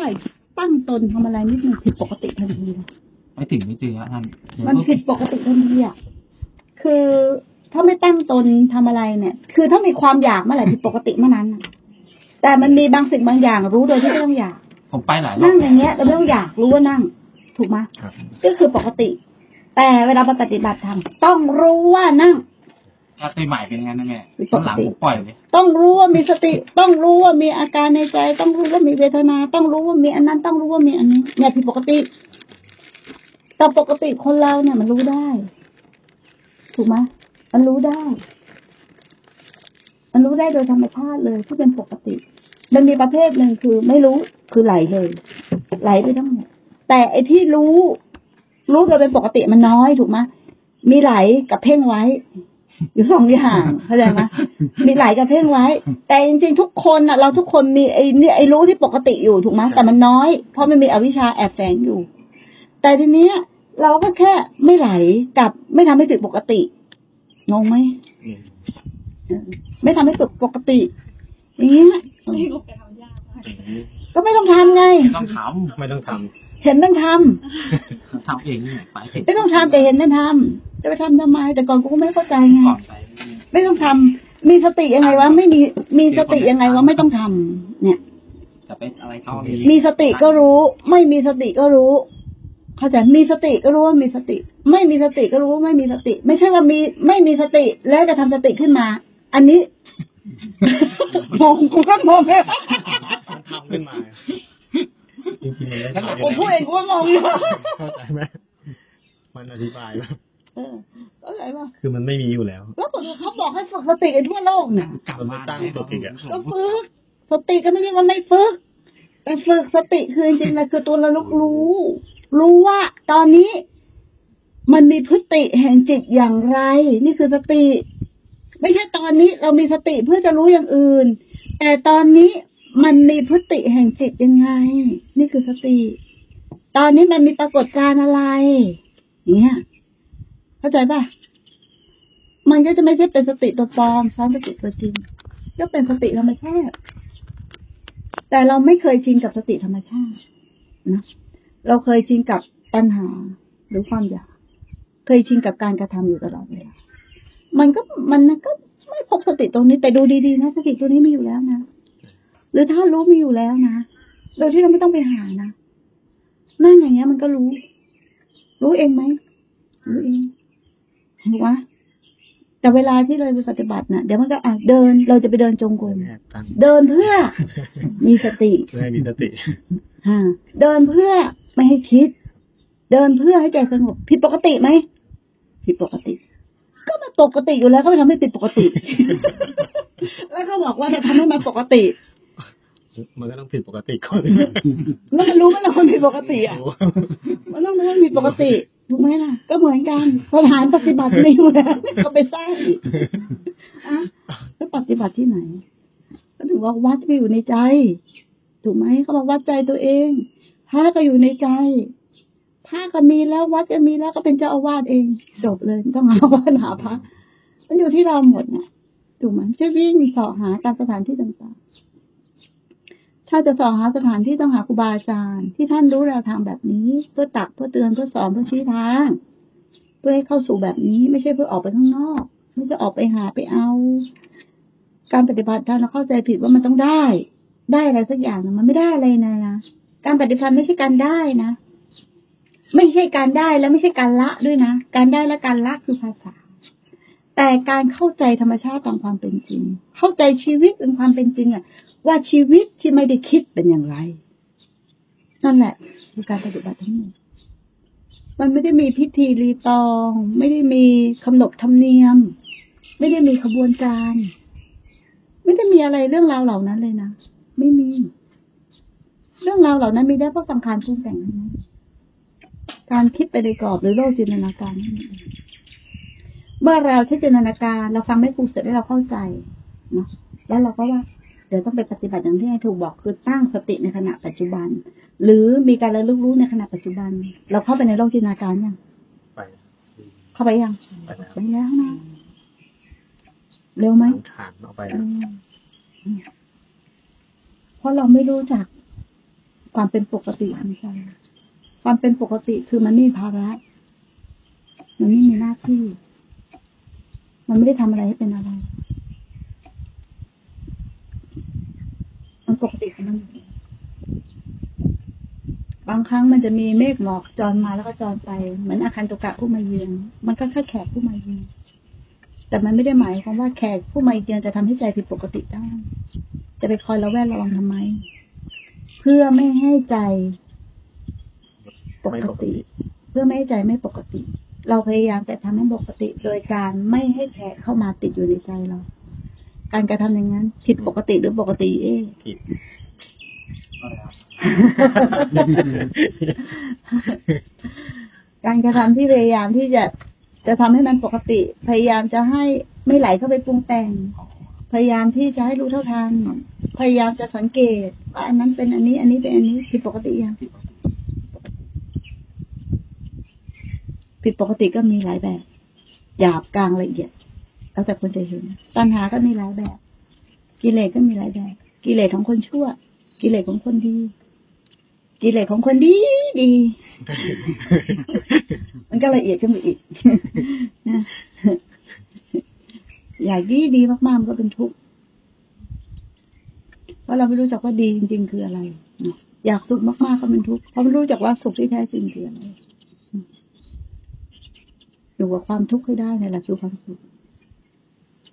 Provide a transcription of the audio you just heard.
ไหร่ตั้งตนทำอะไรนิดหนึ่งผิดปกติทันทีเลยไม่ถึงไม่ถึงอะท่านมันผิดปกติทันทีอะคือถ้าไม่ตั้งตนทำอะไรเนี่ย คือถ้ามีความอยากเมื่อไหร่ผิดปกติเมื่อนั้นน่ะแต่มันมีบางสิ่งบางอย่างรู้โดยที่ไม่ต้องอยากผมไปหลายรอนั่บงอย่างเงี้ยเราไม่ต้องอยากรู้ว่านั่ง ถูกไหมครับก็คือปกติ แต่เวลาปฏิบัติธรรมต้องรู้ว่านั่ง ถ้าตีใหม่เป็นงั้นนะแม่ปตอนกหลังติผมปล่อยเลยต้องรู้ว่ามีสติ ต้องรู้ว่ามีอาการในใจ ต้องรู้ว่ามีเวทนา ต้องรู้ว่ามีอันนั้น ต้องรู้ว่ามีอันนี้เนี่ยผิดปกติแต่ปกติคนเราเนี่ย มันรู้ได้ ถูกไหมมันรู้ได้ มันรู้ได้โดยธรรมชาติเลยที่เป็นปกติ มันมีประเภทหนึ่งคือไม่รู้คือไหลเลย ไหลไปทั้งหมดแต่ไอ้ที่รู้ รู้โดยเป็นปกติมันน้อยถูกไหมมีไหลกับเพ่งไว้ อยู่สองอย่างเข้าใจไหมมีไหลกับเพ่งไว้ แต่จริงๆทุกคนน่ะ เราทุกคนมีไอ้เนี่ยไอ้รู้ที่ปกติอยู่ถูกไหมแต่มันน้อย เพราะมันมีอวิชชาแอบแฝงอยู่ แต่ทีเนี้ย เราก็แค่ไม่ไหลกับไม่ทำให้ติดปกติงงไหมเออไม่ทำให้ติดปกติอย่างเงี้ยก็ไม่ต้องทำไงไม่ต้องทไม่ต้องทเห็นต้องทำำทำเองเนี่ยไปเสร็จไม่ต้องทำแต่เห็นไม่ทำ จะไปทำทำไม แต่ก่อนกูก็ไม่เข้าใจไงก่อนไปไม่ต้องทำมีสติยังไงวะไม่มีมีสติยังไงวะไม่ต้องทำเนี่ยจะไปอะไรเขามีมีสติก็รู้ ไม่มีสติก็รู้ เข้าใจมีสติก็รู้ว่ามีสติ ไม่มีสติก็รู้ว่าไม่มีสติ ไม่ใช่ว่ามีไม่มีสติแล้วจะทำสติขึ้นมา อันนี้มองกูก็มองเลยำทำขึ้นมาจริงๆมันได้นั่นแหละทำผมพูดเองกูก็มองอยู่เข้าใจไหมมันอธิบายว่า เออเข้าใจป่ะคือมันไม่มีอยู่แล้ว แล้วเขาบอกให้ฝึกสติกันทั่วโลกเนี่ยกลับมาตั้งตัวเองก็ฝึกสติก็ไม่ใช่ว่าไม่ฝึกแต่ฝึกสติคือจริงๆนะคือตัวระลึกรู้ รู้ว่า ตอนนี้ มันมีพฤติแห่งจิตอย่างไร นี่คือสติ ไม่ใช่ตอนนี้เรามีสติเพื่อจะรู้อย่างอื่น แต่ตอนนี้มันมีพฤติแห่งจิตยังไง นี่คือสติ ตอนนี้มันมีปรากฏการณ์อะไรเนี่ย เข้าใจป่ะ มันก็จะไม่ใช่เป็นสติตัวปลอมซ้อนสติตัวจริง ก็เป็นสติธรรมชาติ แต่เราไม่เคยชินกับสติธรรมชาตินะเราเคยชินกับปัญหาหรือความอยาก เคยชินกับการกระทำอยู่ตลอดเวลา มันก็มันก็ไม่พบสติตรงนี้ แต่ดูดีๆนะสติตัวนี้มีอยู่แล้วนะ หรือถ้ารู้มีอยู่แล้วนะ โดยที่เราไม่ต้องไปหานะนั่งอย่างเงี้ยมันก็รู้ รู้เองไหมรู้เอง ถูกไหมแต่เวลาที่เราไปปฏิบัติน่ะเดี๋ยวมันก็อะเดินเราจะไปเดินจงกรมแอบตั้งเดินเพื่อมีสติเพื่อให้มีสติอ่าเดินเพื่อไม่ให้คิด เดินเพื่อให้ใจสงบผิดปกติไหมผิดปกติ ก็มันปกติอยู่แล้วก็ไม่ทำให้ผิดปกติ แล้วก็บอกว่าจะทำให้มันปกติมันก็ต้องผิดปกติก่อนแล้วมันรู้ไหมล่ะมันผิดปกติอะ มันต้องรู้ว่าผิดปกติ ถูกไหมล่ะ ก็เหมือนกันสถานปฏิบัติมีอยู่แล้วก็ไปสร้างอีกอะแล้วปฏิบัติที่ไหน ก็ถือว่าวัดก็อยู่ในใจ ถูกไหมเขาบอกวัดใจตัวเองพระก็อยู่ในใจพระก็มีแล้ววัดก็มีแล้วก็เป็นเจ้าอาวาสเอง จบเลยไม่ต้องหาวัดหาพระมันอยู่ที่เราหมดเนี่ยถูกไหมจะวิ่งเสาะหาตามสถานที่ต่างๆ ถ้าจะสอหาสถานที่ต้องหาครูบาอาจารย์ ที่ท่านรู้แนวทางแบบนี้ เพื่อตักเพื่อเตือนเพื่อสอนเพื่อชี้ทาง เพื่อให้เข้าสู่แบบนี้ไม่ใช่เพื่อออกไปข้างนอก ไม่ใช่ออกไปหาไปเอา การปฏิบัติธรรมเราเข้าใจผิดว่ามันต้องได้ ได้อะไรสักอย่างมันไม่ได้อะไรนะนะการปฏิบัติไม่ใช่การได้นะ ไม่ใช่การได้และไม่ใช่การละด้วยนะ การได้และการละคือภาษา แต่การเข้าใจธรรมชาติตามความเป็นจริง เข้าใจชีวิตเป็นความเป็นจริงอะว่าชีวิตที่ไม่ได้คิดเป็นอย่างไร นั่นแหละคือการปฏิบัติทั้งหมดมันไม่ได้มีพิธีรีตอง ไม่ได้มีคำนบธรรมเนียม ไม่ได้มีขบวนการ ไม่ได้มีอะไรเรื่องราวเหล่านั้นเลยนะไม่มี เรื่องราวเหล่านั้นมีได้เพราะสังขารปรุงแต่งทั้งนั้นการคิดไปในกรอบหรือโลกจินตนาการนั่นเอง เมื่อเราใช้จินตนาการ เราฟังไม่ครูเสร็จแล้วเราเข้าใจเนาะแล้วเราก็ว่าเดี๋ยวต้องไปปฏิบัติอย่างที่ให้ถูกบอกคือตั้งสติในขณะปัจจุบัน หรือมีการระลึกรู้ในขณะปัจจุบัน เราเข้าไปในโลกจินตนาการยังไปเข้าไปยังไปแล้วไปแล้วนะเร็วไหมสังขารเอาไปเออเพราะเราไม่รู้จักคความเป็นปกติของใจความเป็นปกติคือมันไม่มีภาระ มันไม่มีหน้าที่ มันไม่ได้ทำอะไรให้เป็นอะไร มันปกติของมันอยู่บางครั้งมันจะมีเมฆหมอกจรมาแล้วก็จรไป เหมือนอาคันตุกะผู้มาเยือน มันก็แค่แขกผู้มาเยือนแต่มันไม่ได้หมายความว่าแขกผู้มาเยือนจะทำให้ใจผิดปกติได้ จะไปคอยระแวดระวังทำไม เพื่อไม่ให้ใจปกติ เพื่อไม่ให้ใจไม่ปกติ เราพยายามแต่ทำให้ปกติ โดยการไม่ให้แขกเข้ามาติดอยู่ในใจเรา การกระทำอย่างนั้นผิดปกติหรือปกติ เอ๊ะผิดการกระทำที่พยายามที่จะจะทำให้มันปกติ พยายามจะให้ไม่ไหลเข้าไปปรุงแต่ง พยายามที่จะให้รู้เท่าทันพยายามจะสังเกตว่าอันนั้นเป็นอันนี้ อันนี้เป็นอันนี้ผิดปกติยังผิดป ผิดปกติก็มีหลายแบบ หยาบกลางละเอียด แล้วแต่คนจะเห็นตัณหาก็มีหลายแบบ กิเลสก็มีหลายแบบ กิเลสของคนชั่ว กิเลสของคนดี กิเลสของคนดีดี มันก็ละเอียดขึ้นไปอีกนะอยากดีดีมากๆมันก็เป็นทุกข์เพราะเราไม่รู้จักว่าดีจริง ๆ คืออะไร อยากสุขมากๆก็เป็นทุกข์เพราะไม่รู้จักว่าสุขที่แท้จริงคืออะไร อยู่กับความทุกข์ให้ได้ในหลักคือความสุข